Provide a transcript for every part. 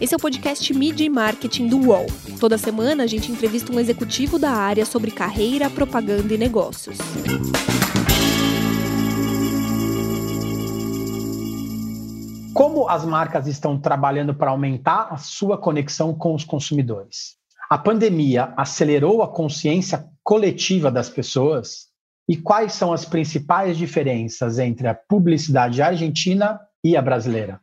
Esse é o podcast Media e Marketing do UOL. Toda semana a gente entrevista um executivo da área sobre carreira, propaganda e negócios. Como as marcas estão trabalhando para aumentar a sua conexão com os consumidores? A pandemia acelerou a consciência coletiva das pessoas? E quais são as principais diferenças entre a publicidade argentina e a brasileira?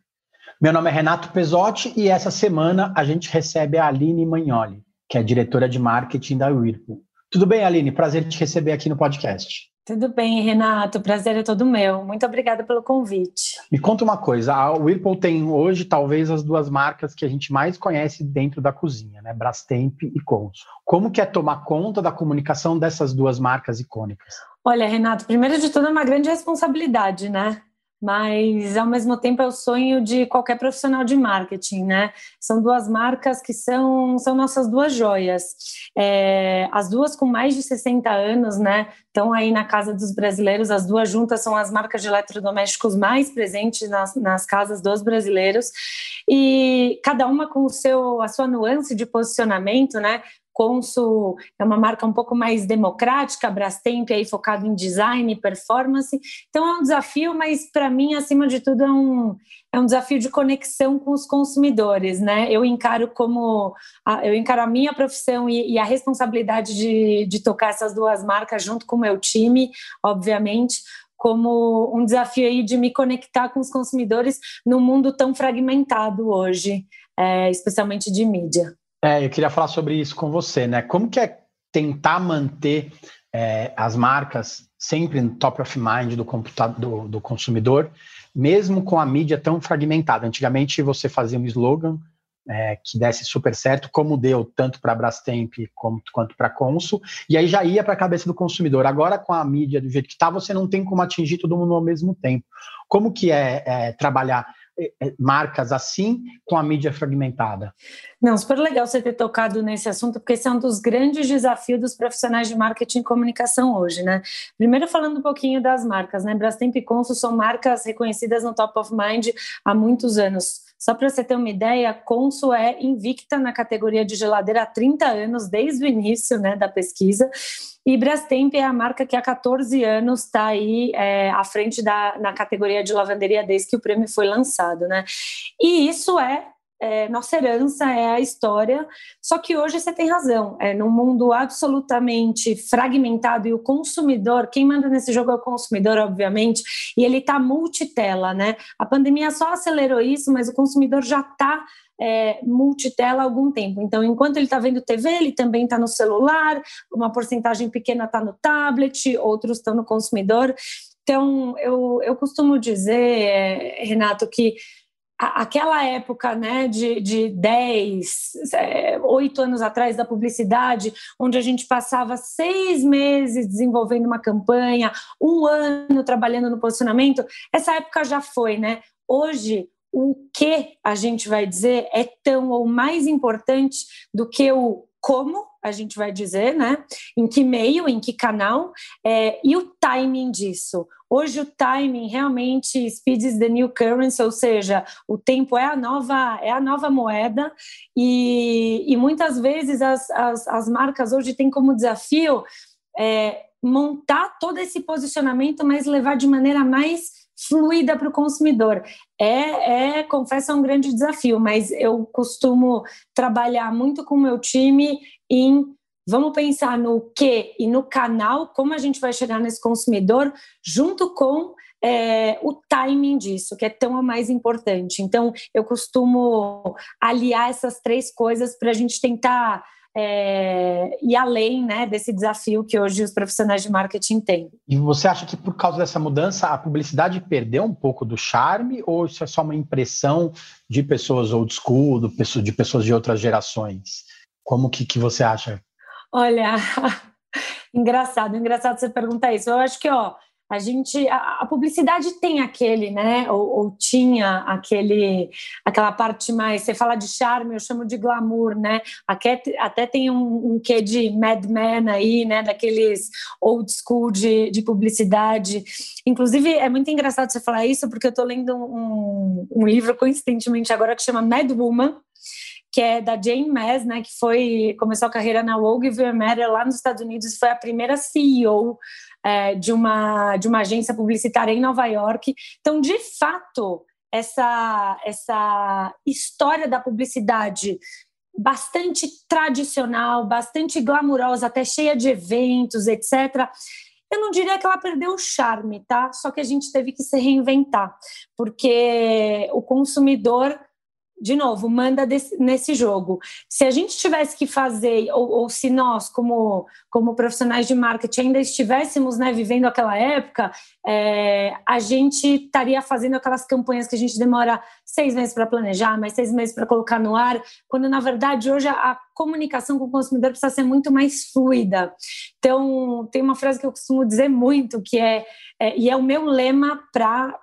Meu nome é Renato Pesotti e essa semana a gente recebe a Aline Magnoli, que é diretora de marketing da Whirlpool. Tudo bem, Aline? Prazer te receber aqui no podcast. Tudo bem, Renato. Prazer é todo meu. Muito obrigada pelo convite. Me conta uma coisa. A Whirlpool tem hoje talvez as duas marcas que a gente mais conhece dentro da cozinha, né? Brastemp e Consul. Como que é tomar conta da comunicação dessas duas marcas icônicas? Olha, Renato, primeiro de tudo é uma grande responsabilidade, né? Mas ao mesmo tempo é o sonho de qualquer profissional de marketing, né? São duas marcas que são, são nossas duas joias. É, as duas com mais de 60 anos, né? Estão aí na casa dos brasileiros, as duas juntas são as marcas de eletrodomésticos mais presentes nas, nas casas dos brasileiros, e cada uma com o seu, a sua nuance de posicionamento, né? Consul é uma marca um pouco mais democrática, Brastemp aí focado em design performance. Então é um desafio, mas para mim, acima de tudo, é um, é um desafio de conexão com os consumidores, né? Eu encaro como a, eu encaro a minha profissão e, e a responsabilidade de, de tocar essas duas marcas junto com o meu time, obviamente, como um desafio aí de me conectar com os consumidores num mundo tão fragmentado hoje, é, especialmente de mídia. É, eu queria falar sobre isso com você, né? Como que é tentar manter é, as marcas sempre no top of mind do, do, do consumidor, mesmo com a mídia tão fragmentada? Antigamente você fazia um slogan é, que desse super certo, como deu tanto para a Brastemp como, quanto para a Consul, e aí já ia para a cabeça do consumidor. Agora, com a mídia do jeito que está, você não tem como atingir todo mundo ao mesmo tempo. Como que é, é trabalhar marcas assim com a mídia fragmentada? Não, super legal você ter tocado nesse assunto, porque esse é um dos grandes desafios dos profissionais de marketing e comunicação hoje, né? Primeiro falando um pouquinho das marcas, né? Brastemp e Consul são marcas reconhecidas no top of mind há muitos anos. Só para você ter uma ideia, a Consul é invicta na categoria de geladeira há 30 anos, desde o início né, da pesquisa. E Brastemp é a marca que há 14 anos está aí é, à frente da, na categoria de lavanderia desde que o prêmio foi lançado, né? E isso é é, nossa herança é a história. Só que hoje você tem razão, é num mundo absolutamente fragmentado e o consumidor, quem manda nesse jogo é o consumidor, obviamente, e ele está multitela, né? A pandemia só acelerou isso, mas o consumidor já está é, multitela há algum tempo. Então, enquanto ele está vendo TV, ele também está no celular, uma porcentagem pequena está no tablet, outros estão no consumidor. Então, eu, eu costumo dizer, é, Renato, que aquela época né, de, de 10, 8 é, anos atrás da publicidade, onde a gente passava seis meses desenvolvendo uma campanha, um ano trabalhando no posicionamento, essa época já foi, né? Hoje, o que a gente vai dizer é tão ou mais importante do que o como a gente vai dizer, né? Em que meio, em que canal, é, e o timing disso. Hoje o timing realmente speed is the new currency, ou seja, o tempo é a nova é a nova moeda e, e muitas vezes as, as, as marcas hoje têm como desafio é, montar todo esse posicionamento, mas levar de maneira mais fluida para o consumidor. É, é, confesso, é um grande desafio, mas eu costumo trabalhar muito com o meu time em vamos pensar no que e no canal, como a gente vai chegar nesse consumidor, junto com é, o timing disso, que é tão a mais importante. Então, eu costumo aliar essas três coisas para a gente tentar é, e além né, desse desafio que hoje os profissionais de marketing têm. E você acha que por causa dessa mudança a publicidade perdeu um pouco do charme ou isso é só uma impressão de pessoas old school, de pessoas de outras gerações? Como que, que você acha? Olha, engraçado, engraçado você perguntar isso. Eu acho que ó, A gente, a, a publicidade tem aquele, né? Ou, ou, tinha aquele, aquela parte mais. Você fala de charme, eu chamo de glamour, né? Até, até tem um, um quê de Mad Men aí, né? Daqueles old school de, de publicidade. Inclusive, é muito engraçado você falar isso, porque eu estou lendo um, um livro coincidentemente agora que chama Mad Woman que é da Jane Mass, né, que foi começou a carreira na Vogue Vermeer lá nos Estados Unidos e foi a primeira CEO é, de uma de uma agência publicitária em Nova York. Então, de fato, essa essa história da publicidade bastante tradicional, bastante glamurosa, até cheia de eventos, etc. Eu não diria que ela perdeu o charme, tá? Só que a gente teve que se reinventar, porque o consumidor de novo, manda desse, nesse jogo. Se a gente tivesse que fazer, ou, ou, se nós, como, como profissionais de marketing, ainda estivéssemos né, vivendo aquela época, é, a gente estaria fazendo aquelas campanhas que a gente demora seis meses para planejar, mais seis meses para colocar no ar, quando na verdade hoje a comunicação com o consumidor precisa ser muito mais fluida. Então, tem uma frase que eu costumo dizer muito, que é, é e é o meu lema para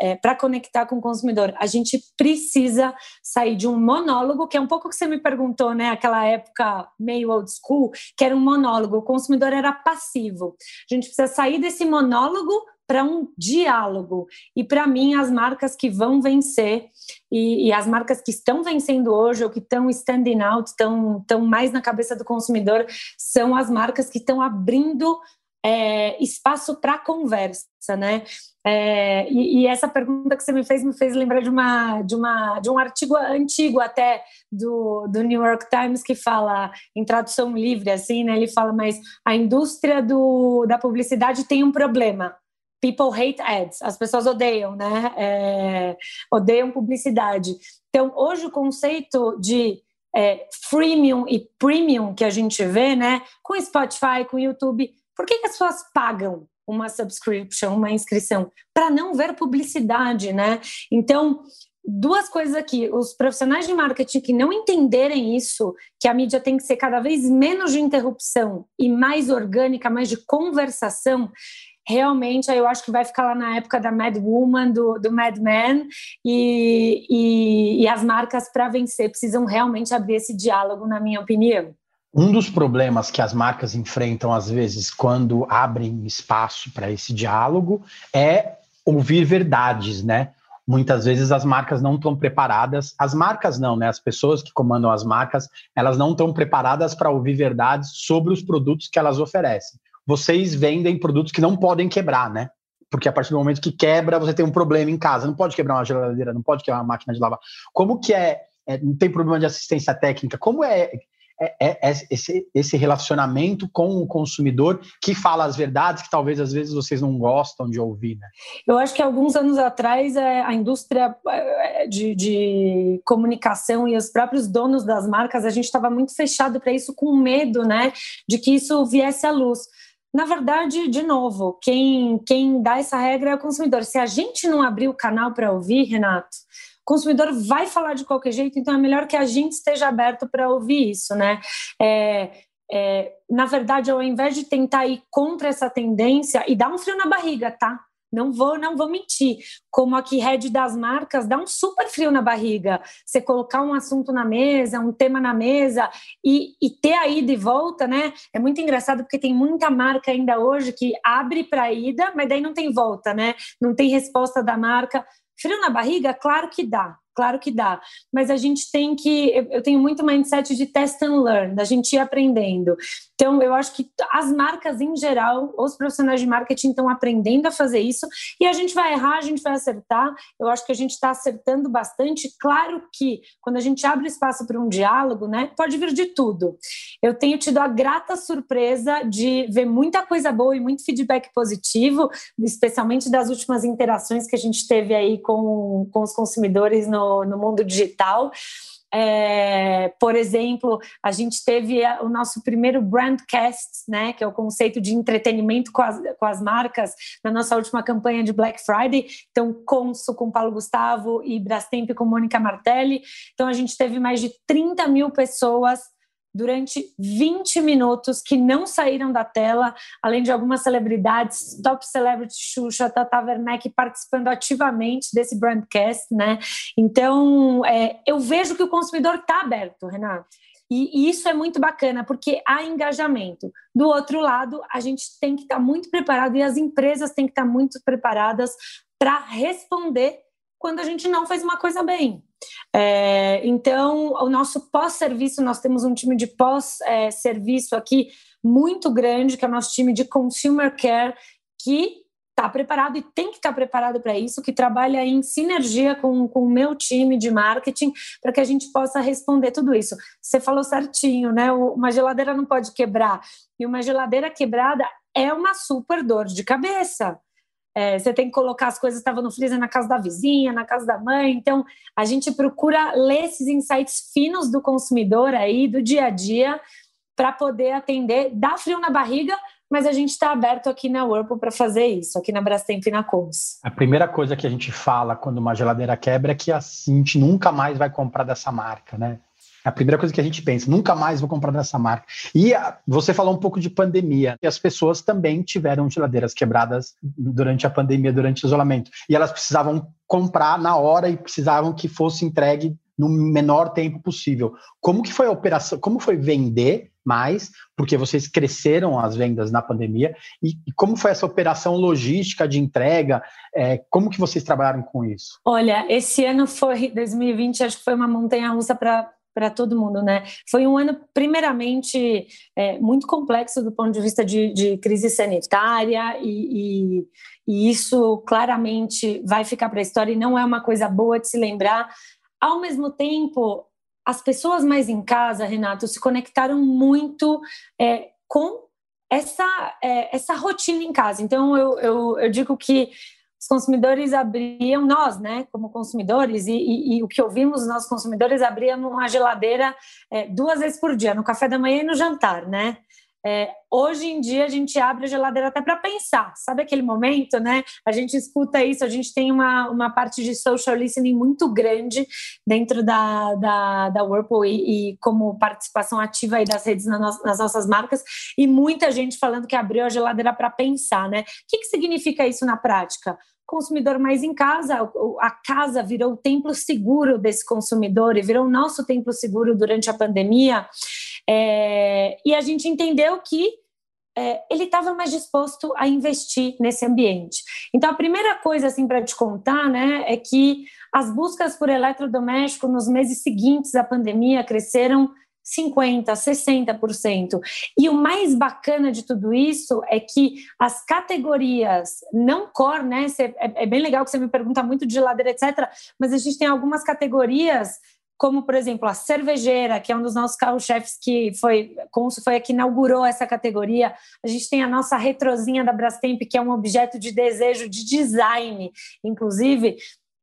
é, conectar com o consumidor. A gente precisa sair de um monólogo, que é um pouco o que você me perguntou, né? Aquela época meio old school, que era um monólogo, o consumidor era passivo. A gente precisa sair desse monólogo para um diálogo. E para mim, as marcas que vão vencer e, e, as marcas que estão vencendo hoje ou que estão standing out, estão, estão mais na cabeça do consumidor, são as marcas que estão abrindo é, espaço para conversa, né? É, e, e, essa pergunta que você me fez me fez lembrar de uma de uma de um artigo antigo até do, do New York Times que fala em tradução livre assim, né? Ele fala, mas a indústria do, da publicidade tem um problema people hate ads, as pessoas odeiam, né? É, odeiam publicidade. Então, hoje o conceito de é, freemium e premium que a gente vê, né? Com Spotify, com YouTube, por que, que as pessoas pagam uma subscription, uma inscrição? Para não ver publicidade, né? Então, duas coisas aqui. Os profissionais de marketing que não entenderem isso, que a mídia tem que ser cada vez menos de interrupção e mais orgânica, mais de conversação, realmente eu acho que vai ficar lá na época da Mad Woman, do, do Mad Men, e, e, e as marcas para vencer precisam realmente abrir esse diálogo, na minha opinião. Um dos problemas que as marcas enfrentam, às vezes, quando abrem espaço para esse diálogo, é ouvir verdades, né? Muitas vezes as marcas não estão preparadas, as marcas não, né? As pessoas que comandam as marcas, elas não estão preparadas para ouvir verdades sobre os produtos que elas oferecem vocês vendem produtos que não podem quebrar, né? Porque a partir do momento que quebra, você tem um problema em casa. Não pode quebrar uma geladeira, não pode quebrar uma máquina de lavar. Como que é? é não tem problema de assistência técnica. Como é, é, é, é esse, esse relacionamento com o consumidor que fala as verdades que talvez às vezes vocês não gostam de ouvir, né? Eu acho que alguns anos atrás é, a indústria é, de, de comunicação e os próprios donos das marcas, a gente estava muito fechado para isso, com medo, né, de que isso viesse à luz. Na verdade, de novo, quem, quem dá essa regra é o consumidor. Se a gente não abrir o canal para ouvir, Renato, o consumidor vai falar de qualquer jeito, então é melhor que a gente esteja aberto para ouvir isso, né? É, é, na verdade, ao invés de tentar ir contra essa tendência, e dá um frio na barriga, tá? Não vou, não vou mentir. Como aqui head das marcas, dá um super frio na barriga. Você colocar um assunto na mesa, um tema na mesa e, e ter a ida e volta, né? É muito engraçado porque tem muita marca ainda hoje que abre para ida, mas daí não tem volta, né? Não tem resposta da marca. Frio na barriga, claro que dá claro que dá, mas a gente tem que. Eu tenho muito mindset de test and learn, da gente ir aprendendo. Então, eu acho que as marcas em geral, os profissionais de marketing estão aprendendo a fazer isso e a gente vai errar, a gente vai acertar. Eu acho que a gente está acertando bastante. Claro que quando a gente abre espaço para um diálogo, né, pode vir de tudo. Eu tenho tido a grata surpresa de ver muita coisa boa e muito feedback positivo, especialmente das últimas interações que a gente teve aí com, com os consumidores no, no, mundo digital. É, por exemplo, a gente teve o nosso primeiro brandcast, né, que é o conceito de entretenimento com as, com as marcas, na nossa última campanha de Black Friday. Então, Conso com Paulo Gustavo e Brastemp com Mônica Martelli. Então, a gente teve mais de 30 mil pessoas durante 20 minutos que não saíram da tela, além de algumas celebridades, top celebrity Xuxa, Tata Werneck participando ativamente desse broadcast, né? Então, é, eu vejo que o consumidor está aberto, Renato. E, isso é muito bacana, porque há engajamento. Do outro lado, a gente tem que estar tá muito preparado e as empresas têm que estar tá muito preparadas para responder quando a gente não faz uma coisa bem. É, então, o nosso pós-serviço, nós temos um time de pós-serviço aqui muito grande, que é o nosso time de consumer care, que está preparado e tem que estar tá preparado para isso, que trabalha em sinergia com, com o meu time de marketing, para que a gente possa responder tudo isso. Você falou certinho, né? Uma geladeira não pode quebrar. E uma geladeira quebrada é uma super dor de cabeça. É, você tem que colocar as coisas que estavam no freezer na casa da vizinha, na casa da mãe. Então, a gente procura ler esses insights finos do consumidor aí, do dia a dia, para poder atender. Dá frio na barriga, mas a gente está aberto aqui na Whirlpool para fazer isso, aqui na Brastemp e na Combs. A primeira coisa que a gente fala quando uma geladeira quebra é que a gente nunca mais vai comprar dessa marca, né? É a primeira coisa que a gente pensa, nunca mais vou comprar dessa marca. E a, você falou um pouco de pandemia, e as pessoas também tiveram geladeiras quebradas durante a pandemia, durante o isolamento. E elas precisavam comprar na hora e precisavam que fosse entregue no menor tempo possível. Como que foi a operação? Como foi vender mais? Porque vocês cresceram as vendas na pandemia e, e como foi essa operação logística de entrega? É, como que vocês trabalharam com isso? Olha, esse ano foi 2020, acho que foi uma montanha-russa para para todo mundo, né? Foi um ano, primeiramente, é, muito complexo do ponto de vista de, de crise sanitária, e, e, e, isso claramente vai ficar para a história e não é uma coisa boa de se lembrar. Ao mesmo tempo, as pessoas mais em casa, Renato, se conectaram muito é, com essa, é, essa rotina em casa. Então, eu, eu, eu digo que os consumidores abriam, nós, né, como consumidores, e, e, e o que ouvimos, nós consumidores abríamos uma geladeira é, duas vezes por dia, no café da manhã e no jantar, né? É, hoje em dia a gente abre a geladeira até para pensar, sabe aquele momento, né? A gente escuta isso, a gente tem uma, uma parte de social listening muito grande dentro da, da, da Whirlpool e, e como participação ativa aí das redes nas, nas, nossas marcas, e muita gente falando que abriu a geladeira para pensar, né? O que, que significa isso na prática? consumidor mais em casa, a casa virou o templo seguro desse consumidor e virou o nosso templo seguro durante a pandemia. É, e a gente entendeu que é, ele estava mais disposto a investir nesse ambiente. Então, a primeira coisa assim para te contar, né, é que as buscas por eletrodoméstico nos meses seguintes à pandemia cresceram 50%, 60%. E o mais bacana de tudo isso é que as categorias não core, né? É, é bem legal que você me pergunta muito de geladeira, etc. Mas a gente tem algumas categorias como por exemplo a cervejeira, que é um dos nossos carro-chefes que foi, foi a que inaugurou essa categoria. A gente tem a nossa retrozinha da Brastemp, que é um objeto de desejo, de design, inclusive.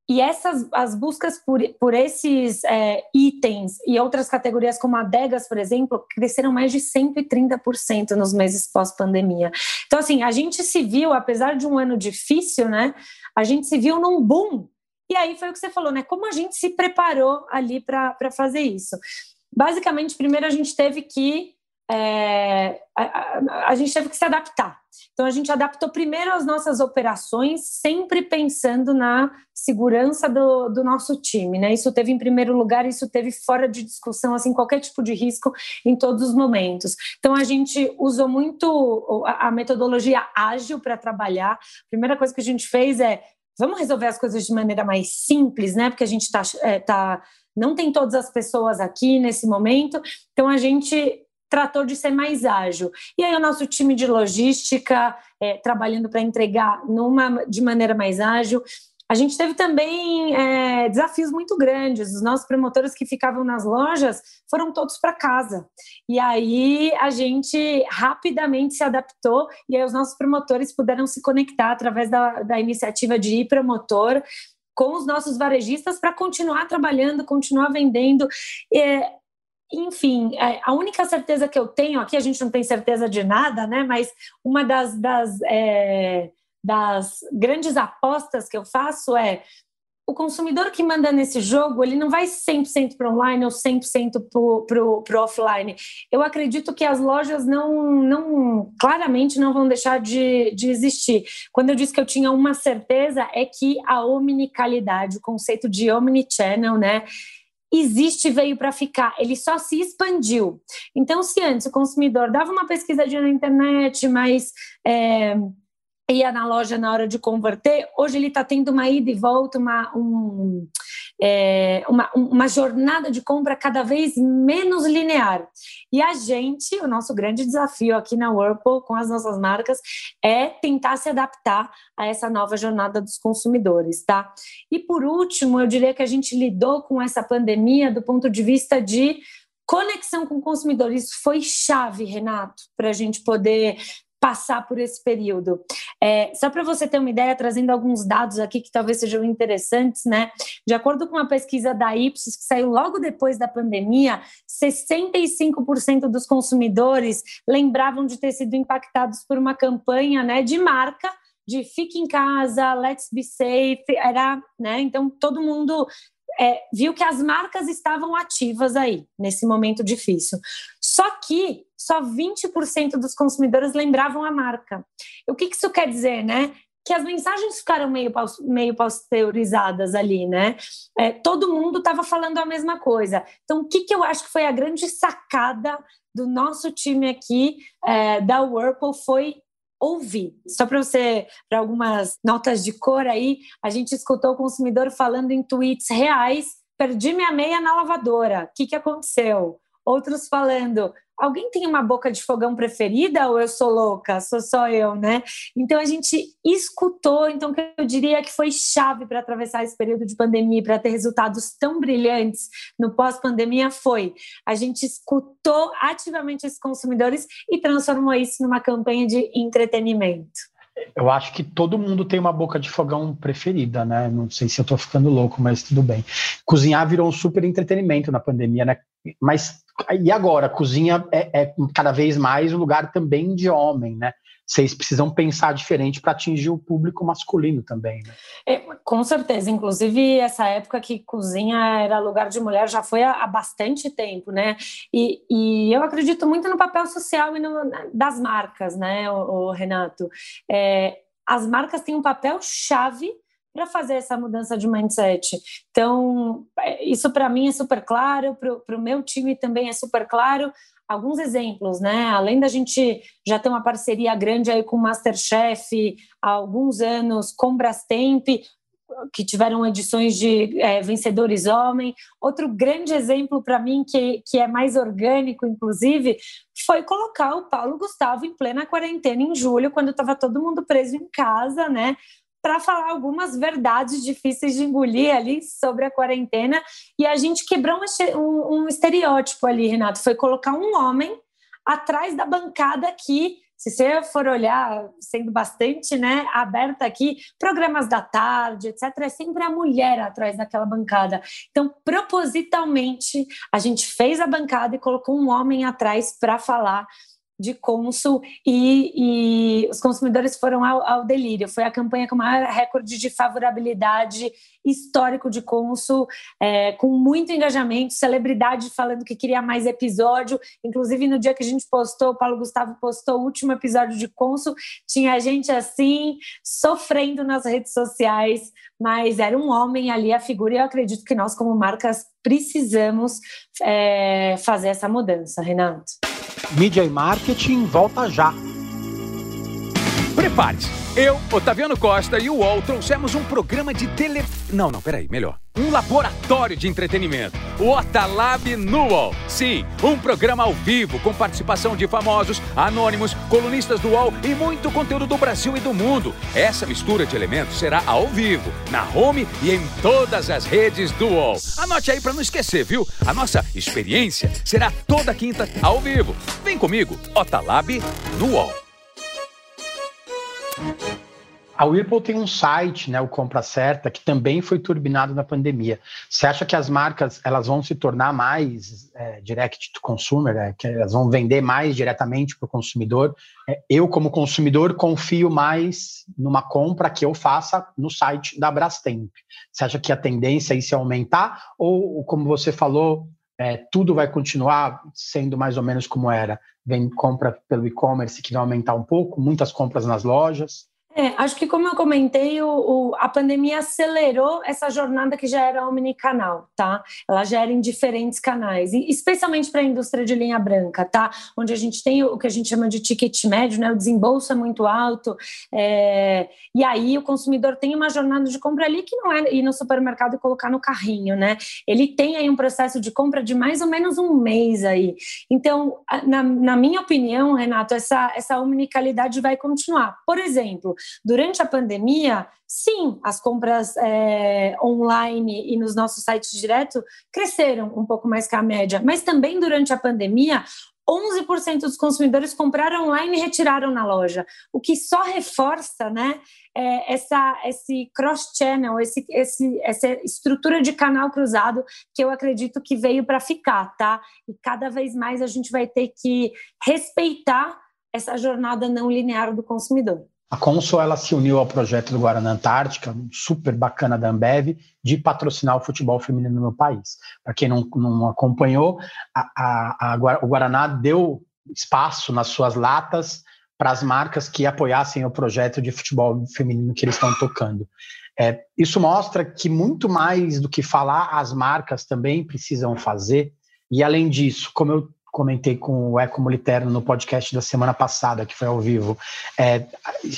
E essas as buscas por, por esses é, itens e outras categorias como adegas, por exemplo, cresceram mais de 130% nos meses pós-pandemia. Então, assim, a gente se viu, apesar de um ano difícil, né? A gente se viu num boom e aí foi o que você falou, né? Como a gente se preparou ali para fazer isso? Basicamente, primeiro a gente teve que é, a, a, a, gente teve que se adaptar. Então, a gente adaptou primeiro as nossas operações, sempre pensando na segurança do, do nosso time, né? Isso teve em primeiro lugar, isso teve fora de discussão, assim, qualquer tipo de risco em todos os momentos. Então, a gente usou muito a, a metodologia ágil para trabalhar. A primeira coisa que a gente fez é vamos resolver as coisas de maneira mais simples, né? Porque a gente está. É, tá, não tem todas as pessoas aqui nesse momento, então a gente tratou de ser mais ágil. E aí o nosso time de logística é, trabalhando para entregar numa de maneira mais ágil. A gente teve também é, desafios muito grandes. Os nossos promotores que ficavam nas lojas foram todos para casa. E aí a gente rapidamente se adaptou e aí os nossos promotores puderam se conectar através da, da iniciativa de ir promotor com os nossos varejistas para continuar trabalhando, continuar vendendo. É, enfim, é, a única certeza que eu tenho aqui, a gente não tem certeza de nada, né? Mas uma das, das é, das grandes apostas que eu faço é o consumidor que manda nesse jogo, ele não vai 100% para online ou 100% para o offline. Eu acredito que as lojas não, não claramente não vão deixar de, de existir. Quando eu disse que eu tinha uma certeza, é que a omnicalidade, o conceito de omnichannel, né? existe veio para ficar, ele só se expandiu. Então, se antes o consumidor dava uma pesquisadinha na internet, mas é, ia na loja na hora de converter, hoje ele está tendo uma ida e volta, uma, um, é, uma, uma jornada de compra cada vez menos linear. E a gente, o nosso grande desafio aqui na Whirlpool, com as nossas marcas, é tentar se adaptar a essa nova jornada dos consumidores, tá? E por último, eu diria que a gente lidou com essa pandemia do ponto de vista de conexão com consumidores. Isso foi chave, Renato, para a gente poder passar por esse período. É, só para você ter uma ideia, trazendo alguns dados aqui que talvez sejam interessantes, né? De acordo com uma pesquisa da Ipsos, que saiu logo depois da pandemia, 65% dos consumidores lembravam de ter sido impactados por uma campanha né, de marca de fique em casa, let's be safe, era, né? Então todo mundo é, viu que as marcas estavam ativas aí, nesse momento difícil. Só que só 20% dos consumidores lembravam a marca. O que, que isso quer dizer, né? que as mensagens ficaram meio, meio pasteurizadas ali, né? É, todo mundo estava falando a mesma coisa. Então, o que, que eu acho que foi a grande sacada do nosso time aqui, é, da Whirlpool, foi ouvir. Só para você, para algumas notas de cor aí, a gente escutou o consumidor falando em tweets reais: perdi minha meia na lavadora, o que, que aconteceu? Outros falando: alguém tem uma boca de fogão preferida ou eu sou louca? Sou só eu, né? Então a gente escutou, então que eu diria que foi chave para atravessar esse período de pandemia, para ter resultados tão brilhantes no pós-pandemia foi a gente escutou ativamente esses consumidores e transformou isso numa campanha de entretenimento. Eu acho que todo mundo tem uma boca de fogão preferida, né? Não sei se eu estou ficando louco, mas tudo bem. Cozinhar virou um super entretenimento na pandemia, né? Mas e agora? Cozinha é, é cada vez mais um lugar também de homem, né? Vocês precisam pensar diferente para atingir o público masculino também, né? É, com certeza. Inclusive, essa época que cozinha era lugar de mulher já foi há, bastante tempo, né? E, e, eu acredito muito no papel social e no, das marcas, né, o, o Renato? É, as marcas têm um papel chave para fazer essa mudança de mindset. Então, é, isso para mim é super claro, para o meu time também é super claro. Alguns exemplos, né? Além da gente já ter uma parceria grande aí com o Masterchef há alguns anos, com Brastemp, que tiveram edições de é, vencedores homem. Outro grande exemplo para mim, que, que é mais orgânico, inclusive, foi colocar o Paulo Gustavo em plena quarentena em julho, quando estava todo mundo preso em casa, né? Para falar algumas verdades difíceis de engolir ali sobre a quarentena. E a gente quebrou um, estereótipo ali, Renato. Foi colocar um homem atrás da bancada que se você for olhar, sendo bastante né, aberta aqui, programas da tarde, etc., é sempre a mulher atrás daquela bancada. Então, propositalmente, a gente fez a bancada e colocou um homem atrás para falar de Consul e, e, os consumidores foram ao, ao, delírio. Foi a campanha com maior recorde de favorabilidade histórico de Consul, é, com muito engajamento, celebridade falando que queria mais episódio. Inclusive, no dia que a gente postou, o Paulo Gustavo postou o último episódio de Consul, tinha gente assim, sofrendo nas redes sociais, mas era um homem ali, a figura, e eu acredito que nós, como marcas, precisamos é, fazer essa mudança, Renato. Mídia e Marketing volta já. Prepare-se. Eu, Otaviano Costa e o UOL trouxemos um programa de tele... Não, não, peraí, melhor. Um laboratório de entretenimento. O Otalab no. Sim, um programa ao vivo com participação de famosos, anônimos, colunistas do UOL e muito conteúdo do Brasil e do mundo. Essa mistura de elementos será ao vivo, na home e em todas as redes do UOL. Anote aí para não esquecer, viu? A nossa experiência será toda quinta ao vivo. Vem comigo, Otalab no. A Whirlpool tem um site, né, o Compra Certa, que também foi turbinado na pandemia. Você acha que as marcas elas vão se tornar mais é, direct to consumer, é, que elas vão vender mais diretamente para o consumidor? É, eu, como consumidor, confio mais numa compra que eu faça no site da Brastemp. Você acha que a tendência é isso aumentar? Ou, como você falou, é, tudo vai continuar sendo mais ou menos como era? Vem compra pelo e-commerce que vai aumentar um pouco, muitas compras nas lojas? É, acho que como eu comentei, o, o, a pandemia acelerou essa jornada que já era omnicanal, tá? Ela já era em diferentes canais, e especialmente para a indústria de linha branca, tá? Onde a gente tem o que a gente chama de ticket médio, né? O desembolso é muito alto, é, e aí o consumidor tem uma jornada de compra ali que não é ir no supermercado e colocar no carrinho, né? Ele tem aí um processo de compra de mais ou menos um mês aí. Então, na, na minha opinião, Renato, essa, essa omnicalidade vai continuar. Por exemplo, Durante a pandemia, sim, as compras é, online e nos nossos sites direto cresceram um pouco mais que a média, mas também durante a pandemia, 11% dos consumidores compraram online e retiraram na loja, o que só reforça né, é, essa, esse cross-channel, esse, esse, essa estrutura de canal cruzado que eu acredito que veio para ficar, tá? E cada vez mais a gente vai ter que respeitar essa jornada não linear do consumidor. A Consul ela se uniu ao projeto do Guaraná Antártica, super bacana da Ambev, de patrocinar o futebol feminino no país. Para quem não, não acompanhou, a, a, a, o Guaraná deu espaço nas suas latas para as marcas que apoiassem o projeto de futebol feminino que eles estão tocando. É, isso mostra que muito mais do que falar, as marcas também precisam fazer. E além disso, como eu comentei com o Eco Moliterno no podcast da semana passada, que foi ao vivo. É,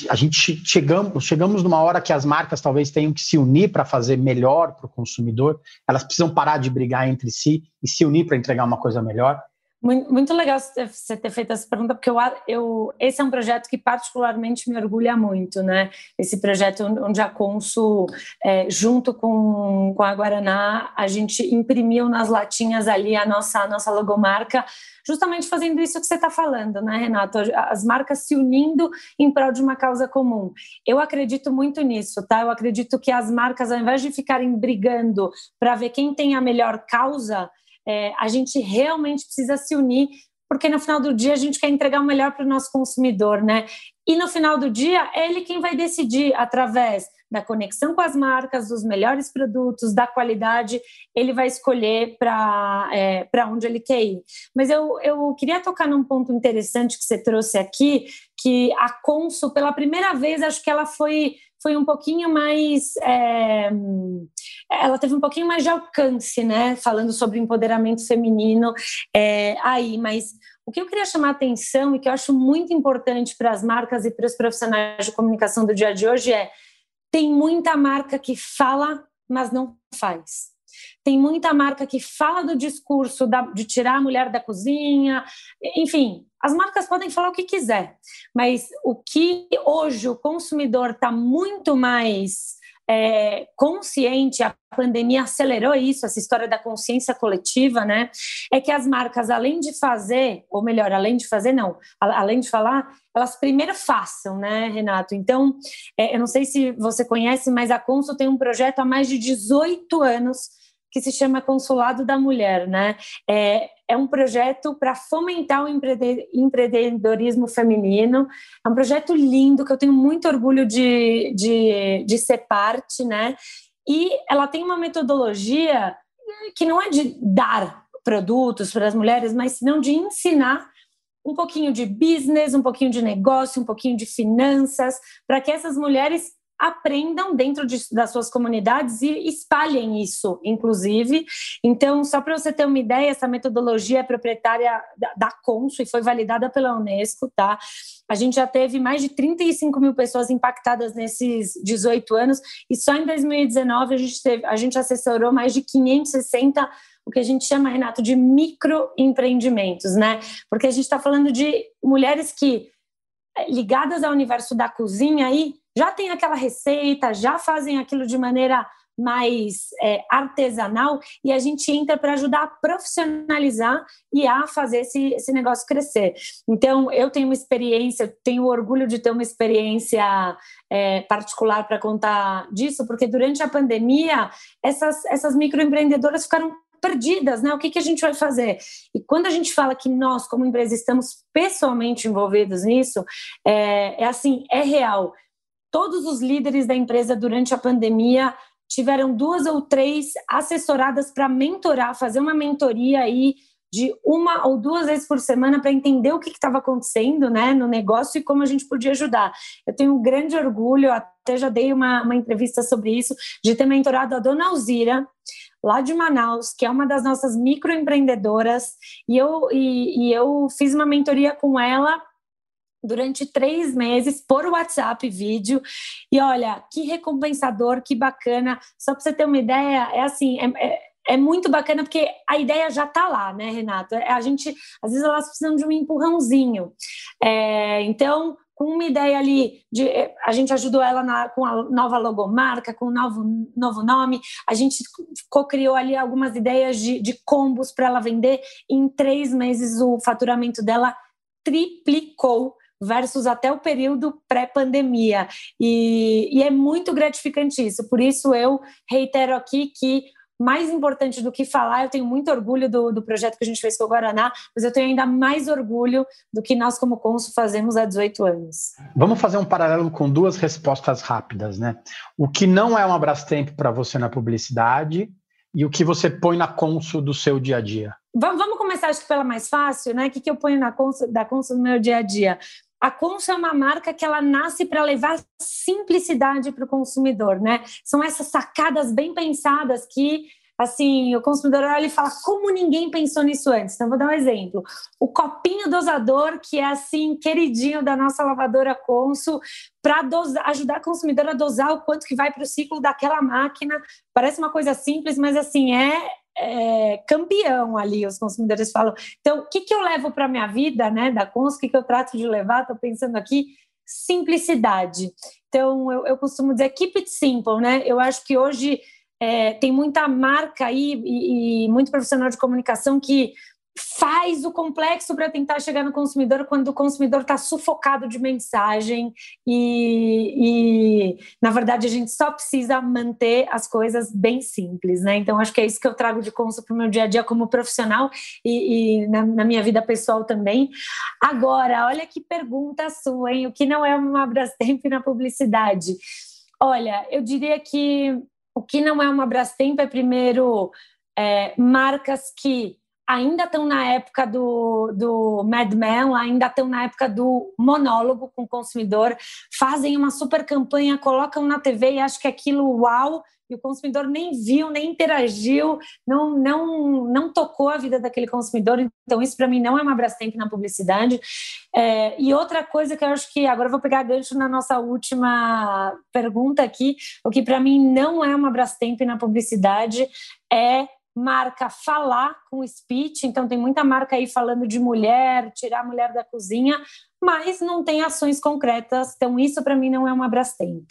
a gente chegamos, chegamos numa hora que as marcas talvez tenham que se unir para fazer melhor para o consumidor, elas precisam parar de brigar entre si e se unir para entregar uma coisa melhor. Muito, muito legal você ter feito essa pergunta, porque eu, eu, esse é um projeto que particularmente me orgulha muito, né? Esse projeto onde a Consul, é, junto com, com a Guaraná, a gente imprimiu nas latinhas ali a nossa, a nossa logomarca, justamente fazendo isso que você está falando, né, Renato? As marcas se unindo em prol de uma causa comum. Eu acredito muito nisso, tá? Eu acredito que as marcas, ao invés de ficarem brigando para ver quem tem a melhor causa, é, a gente realmente precisa se unir, porque no final do dia a gente quer entregar o melhor para o nosso consumidor, né? E no final do dia é ele quem vai decidir através da conexão com as marcas, dos melhores produtos, da qualidade, ele vai escolher para é, onde ele quer ir. Mas eu, eu queria tocar num ponto interessante que você trouxe aqui, que a Consul, pela primeira vez, acho que ela foi foi um pouquinho mais. É, ela teve um pouquinho mais de alcance, né? Falando sobre empoderamento feminino é, aí, mas o que eu queria chamar a atenção e que eu acho muito importante para as marcas e para os profissionais de comunicação do dia de hoje é: tem muita marca que fala, mas não faz. Tem muita marca que fala do discurso da, de tirar a mulher da cozinha, enfim, as marcas podem falar o que quiser, mas o que hoje o consumidor está muito mais é, consciente, a pandemia acelerou isso, essa história da consciência coletiva, né? É que as marcas, além de fazer, ou melhor, além de fazer, não, além de falar, elas primeiro façam, né, Renato? Então, é, eu não sei se você conhece, mas a Consul tem um projeto há mais de 18 anos que se chama Consulado da Mulher, né? É, é um projeto para fomentar o empreendedorismo feminino. É um projeto lindo que eu tenho muito orgulho de, de, de ser parte, né? E ela tem uma metodologia que não é de dar produtos para as mulheres, mas senão de ensinar um pouquinho de business, um pouquinho de negócio, um pouquinho de finanças, para que essas mulheres aprendam dentro de, das suas comunidades e espalhem isso, inclusive. Então, só para você ter uma ideia, essa metodologia é proprietária da, da Consul e foi validada pela Unesco, tá? A gente já teve mais de 35 mil pessoas impactadas nesses 18 anos e só em 2019 a gente, teve, a gente assessorou mais de 560 o que a gente chama, Renato, de microempreendimentos, né? Porque a gente está falando de mulheres que ligadas ao universo da cozinha aí já tem aquela receita, já fazem aquilo de maneira mais é, artesanal e a gente entra para ajudar a profissionalizar e a fazer esse, esse negócio crescer. Então, eu tenho uma experiência, tenho orgulho de ter uma experiência é, particular para contar disso, porque durante a pandemia, essas, essas microempreendedoras ficaram perdidas, né? O que, que a gente vai fazer? E quando a gente fala que nós, como empresa, estamos pessoalmente envolvidos nisso, é, é assim, é real. Todos os líderes da empresa durante a pandemia tiveram duas ou três assessoradas para mentorar, fazer uma mentoria aí de uma ou duas vezes por semana para entender o que estava acontecendo né, no negócio e como a gente podia ajudar. Eu tenho um grande orgulho, até já dei uma, uma entrevista sobre isso, de ter mentorado a dona Alzira, lá de Manaus, que é uma das nossas microempreendedoras, e eu, e, e eu fiz uma mentoria com ela durante três meses por WhatsApp vídeo. E olha, que recompensador, que bacana. Só para você ter uma ideia, é assim, é, é, é muito bacana porque a ideia já está lá, né, Renato? É, a gente, às vezes elas precisam de um empurrãozinho. É, então, com uma ideia ali de a gente ajudou ela na, com a nova logomarca, com o novo, novo nome, a gente co-criou ali algumas ideias de, de combos para ela vender. Em três meses o faturamento dela triplicou versus até o período pré-pandemia. E, e, é muito gratificante isso. Por isso, eu reitero aqui que. Mais importante do que falar, eu tenho muito orgulho do, do projeto que a gente fez com o Guaraná, mas eu tenho ainda mais orgulho do que nós, como Consul, fazemos há 18 anos. Vamos fazer um paralelo com duas respostas rápidas, né? O que não é um Abrastemp para você na publicidade e o que você põe na Consul do seu dia a dia? Vamos começar, acho que pela mais fácil, né? O que, que eu ponho na Consul, da Consul no meu dia a dia? A Consul é uma marca que ela nasce para levar simplicidade para o consumidor, né? São essas sacadas bem pensadas que assim, o consumidor olha e fala como ninguém pensou nisso antes. Então, vou dar um exemplo. O copinho dosador, que é assim, queridinho da nossa lavadora Consul, para ajudar o consumidor a dosar o quanto que vai para o ciclo daquela máquina. Parece uma coisa simples, mas assim, é, é, campeão ali, os consumidores falam. Então, o que, que eu levo para a minha vida, né, da Cons, o que, que eu trato de levar? Estou pensando aqui, simplicidade. Então, eu, eu, costumo dizer, keep it simple, né? Eu acho que hoje é, tem muita marca aí e, e muito profissional de comunicação que faz o complexo para tentar chegar no consumidor quando o consumidor está sufocado de mensagem e, e, na verdade, a gente só precisa manter as coisas bem simples, né? Então, acho que é isso que eu trago de consulta para o meu dia a dia como profissional e, e na, na, minha vida pessoal também. Agora, olha que pergunta sua, hein? O que não é uma Brastemp na publicidade? Olha, eu diria que o que não é uma Brastemp é, primeiro, é, marcas que ainda estão na época do, do Mad Men, ainda estão na época do monólogo com o consumidor, fazem uma super campanha, colocam na TV e acham que aquilo uau, e o consumidor nem viu, nem interagiu, não, não, não tocou a vida daquele consumidor. Então, isso para mim não é uma Brastemp na publicidade. É, e outra coisa que eu acho que agora eu vou pegar gancho na nossa última pergunta aqui, o que para mim não é uma Brastemp na publicidade é marca falar com speech, então tem muita marca aí falando de mulher, tirar a mulher da cozinha, mas não tem ações concretas, então isso para mim não é uma Brastemp.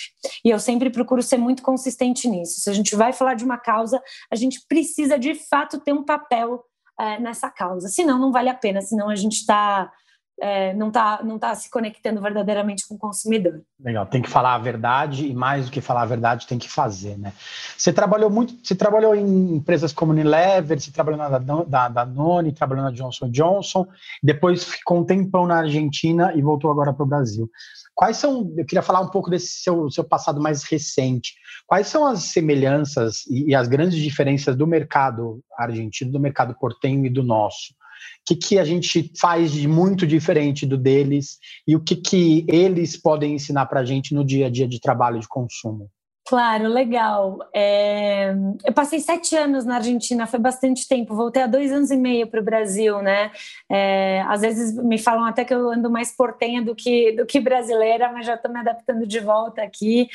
E eu sempre procuro ser muito consistente nisso. Se a gente vai falar de uma causa, a gente precisa de fato ter um papel é, nessa causa, senão não vale a pena, senão a gente está é, não está não tá se conectando verdadeiramente com o consumidor. Legal, tem que falar a verdade e mais do que falar a verdade, tem que fazer, né? Você trabalhou muito, você trabalhou em empresas como Unilever, você trabalhou na da, da Noni, trabalhou na Johnson Johnson, depois ficou um tempão na Argentina e voltou agora para o Brasil. Quais são, eu queria falar um pouco desse seu, seu passado mais recente, quais são as semelhanças e, e as grandes diferenças do mercado argentino, do mercado portenho e do nosso? Que, que a gente faz de muito diferente do deles e o que, que eles podem ensinar para a gente no dia a dia de trabalho de consumo. Claro, legal. É... Eu passei sete anos na Argentina, foi bastante tempo. Voltei há dois anos e meio para o Brasil, né? É... Às vezes me falam até que eu ando mais portenha do que, do que brasileira, mas já estou me adaptando de volta aqui.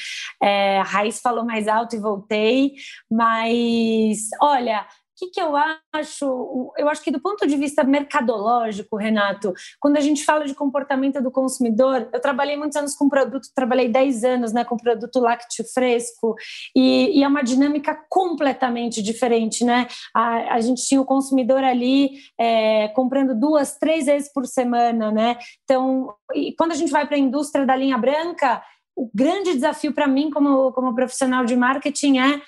É... A Raiz falou mais alto e voltei. Mas, olha, que, que eu acho? Eu acho que do ponto de vista mercadológico, Renato, quando a gente fala de comportamento do consumidor, eu trabalhei muitos anos com produto, trabalhei 10 anos né, com produto lácteo fresco, e, e é uma dinâmica completamente diferente, né? A, a gente tinha o consumidor ali é, comprando duas, três vezes por semana, né? Então, e quando a gente vai para a indústria da linha branca, o grande desafio para mim, como, como profissional de marketing, é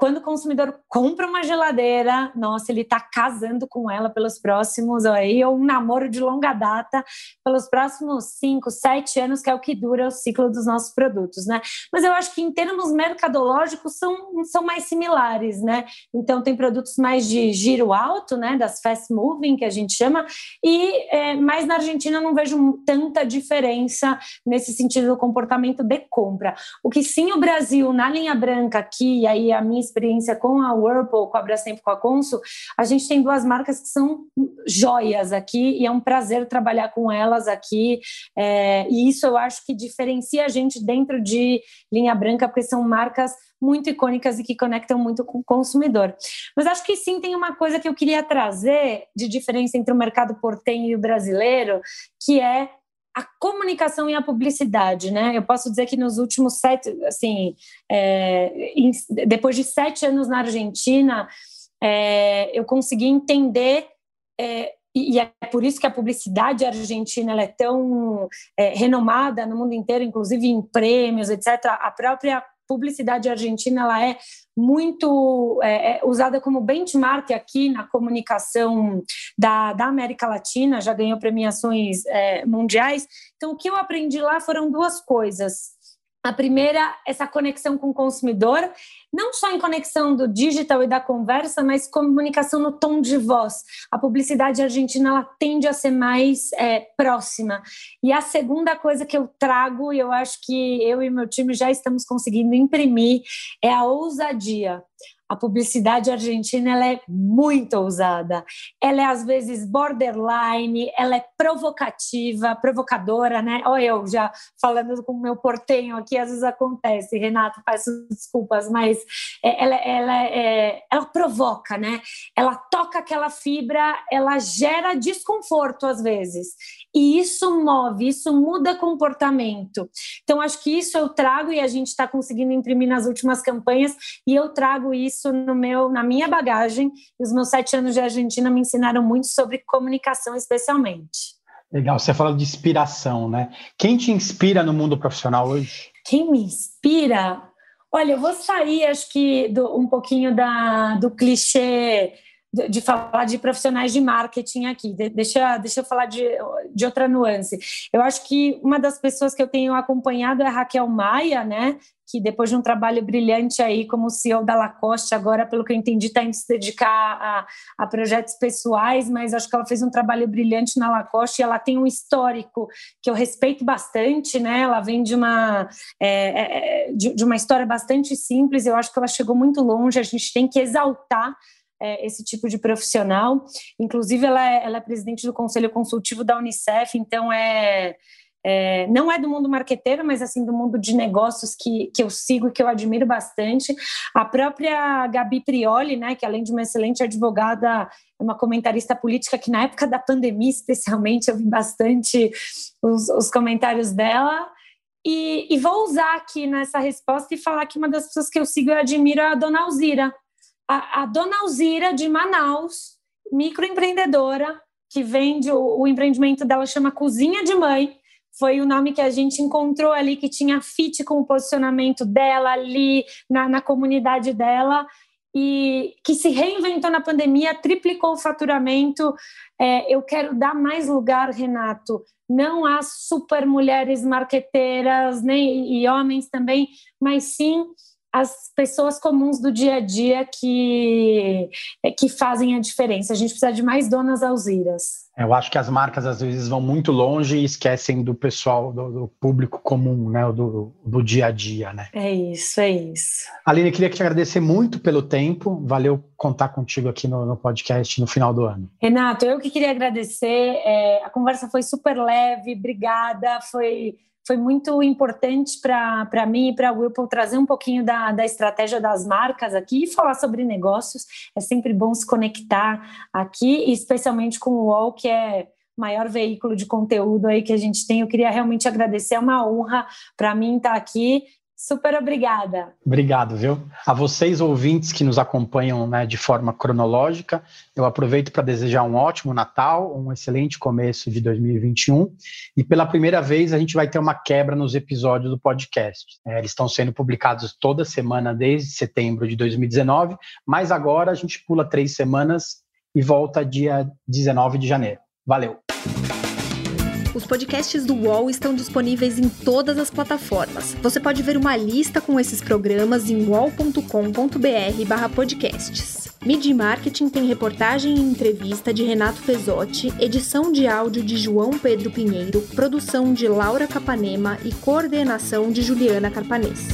quando o consumidor compra uma geladeira, nossa, ele está casando com ela pelos próximos, aí, ou um namoro de longa data, pelos próximos cinco, sete anos, que é o que dura o ciclo dos nossos produtos, né? Mas eu acho que em termos mercadológicos são, são mais similares, né? Então tem produtos mais de giro alto, né? Das fast moving, que a gente chama, e é, mais na Argentina eu não vejo tanta diferença nesse sentido do comportamento de compra. O que sim o Brasil, na linha branca aqui, e aí a minha experiência com a Whirlpool, com a Brastemp, com a Consul, a gente tem duas marcas que são joias aqui e é um prazer trabalhar com elas aqui. É, e isso eu acho que diferencia a gente dentro de linha branca, porque são marcas muito icônicas e que conectam muito com o consumidor. Mas acho que sim tem uma coisa que eu queria trazer de diferença entre o mercado portenho e o brasileiro, que é a comunicação e a publicidade, né? Eu posso dizer que nos últimos sete, assim, é, em, depois de sete anos na Argentina, é, eu consegui entender é, e é por isso que a publicidade argentina é tão é, renomada no mundo inteiro, inclusive em prêmios, etc. A própria publicidade argentina ela é muito é, é, usada como benchmark aqui na comunicação da, da América Latina, já ganhou premiações é, mundiais. Então, o que eu aprendi lá foram duas coisas. A primeira, essa conexão com o consumidor, não só em conexão do digital e da conversa, mas comunicação no tom de voz. A publicidade argentina ela tende a ser mais é, próxima. E a segunda coisa que eu trago, e eu acho que eu e meu time já estamos conseguindo imprimir, é a ousadia a publicidade argentina ela é muito ousada. Ela é às vezes borderline, ela é provocativa, provocadora, né? Olha eu já falando com o meu portenho aqui, às vezes acontece, Renato, peço desculpas, mas é, ela, ela, é, ela provoca, né? Ela toca aquela fibra, ela gera desconforto às vezes. E isso move, isso muda comportamento. Então, acho que isso eu trago e a gente está conseguindo imprimir nas últimas campanhas, e eu trago isso no meu, na minha bagagem. E os meus sete anos de Argentina me ensinaram muito sobre comunicação, especialmente. Legal, você fala de inspiração, né? Quem te inspira no mundo profissional hoje? Quem me inspira? Olha, eu vou sair, acho que, do, um pouquinho da, do clichê de falar de profissionais de marketing aqui. deixa, deixa eu falar de, de outra nuance. Eu acho que uma das pessoas que eu tenho acompanhado é a Raquel Maia, né? Que depois de um trabalho brilhante aí como CEO da Lacoste, agora, pelo que eu entendi, está indo se dedicar a, a, projetos pessoais, mas acho que ela fez um trabalho brilhante na Lacoste e ela tem um histórico que eu respeito bastante, né? Ela vem de uma, é, é de, de uma história bastante simples, eu acho que ela chegou muito longe, a gente tem que exaltar é, esse tipo de profissional. Inclusive, ela é, ela é, presidente do Conselho Consultivo da Unicef, então é, é, não é do mundo marqueteiro, mas assim do mundo de negócios que, que eu sigo e que eu admiro bastante. A própria Gabi Prioli, né, que além de uma excelente advogada, é uma comentarista política que na época da pandemia, especialmente, eu vi bastante os, os comentários dela. E, e, vou usar aqui nessa resposta e falar que uma das pessoas que eu sigo e admiro é a Dona Alzira, a, a dona Alzira de Manaus, microempreendedora, que vende, o, o empreendimento dela chama Cozinha de Mãe, foi o nome que a gente encontrou ali, que tinha fit com o posicionamento dela ali na, na comunidade dela, e que se reinventou na pandemia, triplicou o faturamento. É, eu quero dar mais lugar, Renato. Não há super mulheres marqueteiras nem, e homens também, mas sim as pessoas comuns do dia a dia que, que fazem a diferença. A gente precisa de mais donas alziras. Eu acho que as marcas às vezes vão muito longe e esquecem do pessoal, do, do público comum, né? Do, do dia a dia, né? É isso, é isso. Aline, queria te agradecer muito pelo tempo. Valeu contar contigo aqui no, no podcast no final do ano. Renato, eu que queria agradecer. É, a conversa foi super leve, obrigada. Foi foi muito importante para mim e para a Whirlpool trazer um pouquinho da, da estratégia das marcas aqui e falar sobre negócios. É sempre bom se conectar aqui, especialmente com o UOL, que é maior veículo de conteúdo aí que a gente tem. Eu queria realmente agradecer, é uma honra para mim estar aqui Super obrigada. Obrigado, viu? A vocês, ouvintes que nos acompanham né, de forma cronológica, eu aproveito para desejar um ótimo Natal, um excelente começo de 2021. E pela primeira vez, a gente vai ter uma quebra nos episódios do podcast. É, eles estão sendo publicados toda semana desde setembro de 2019, mas agora a gente pula três semanas e volta dia 19 de janeiro. Valeu! Os podcasts do UOL estão disponíveis em todas as plataformas. Você pode ver uma lista com esses programas em wall.com.br/podcasts. Media Marketing tem reportagem e entrevista de Renato Pesotti, edição de áudio de João Pedro Pinheiro, produção de Laura Capanema e coordenação de Juliana Carpanês.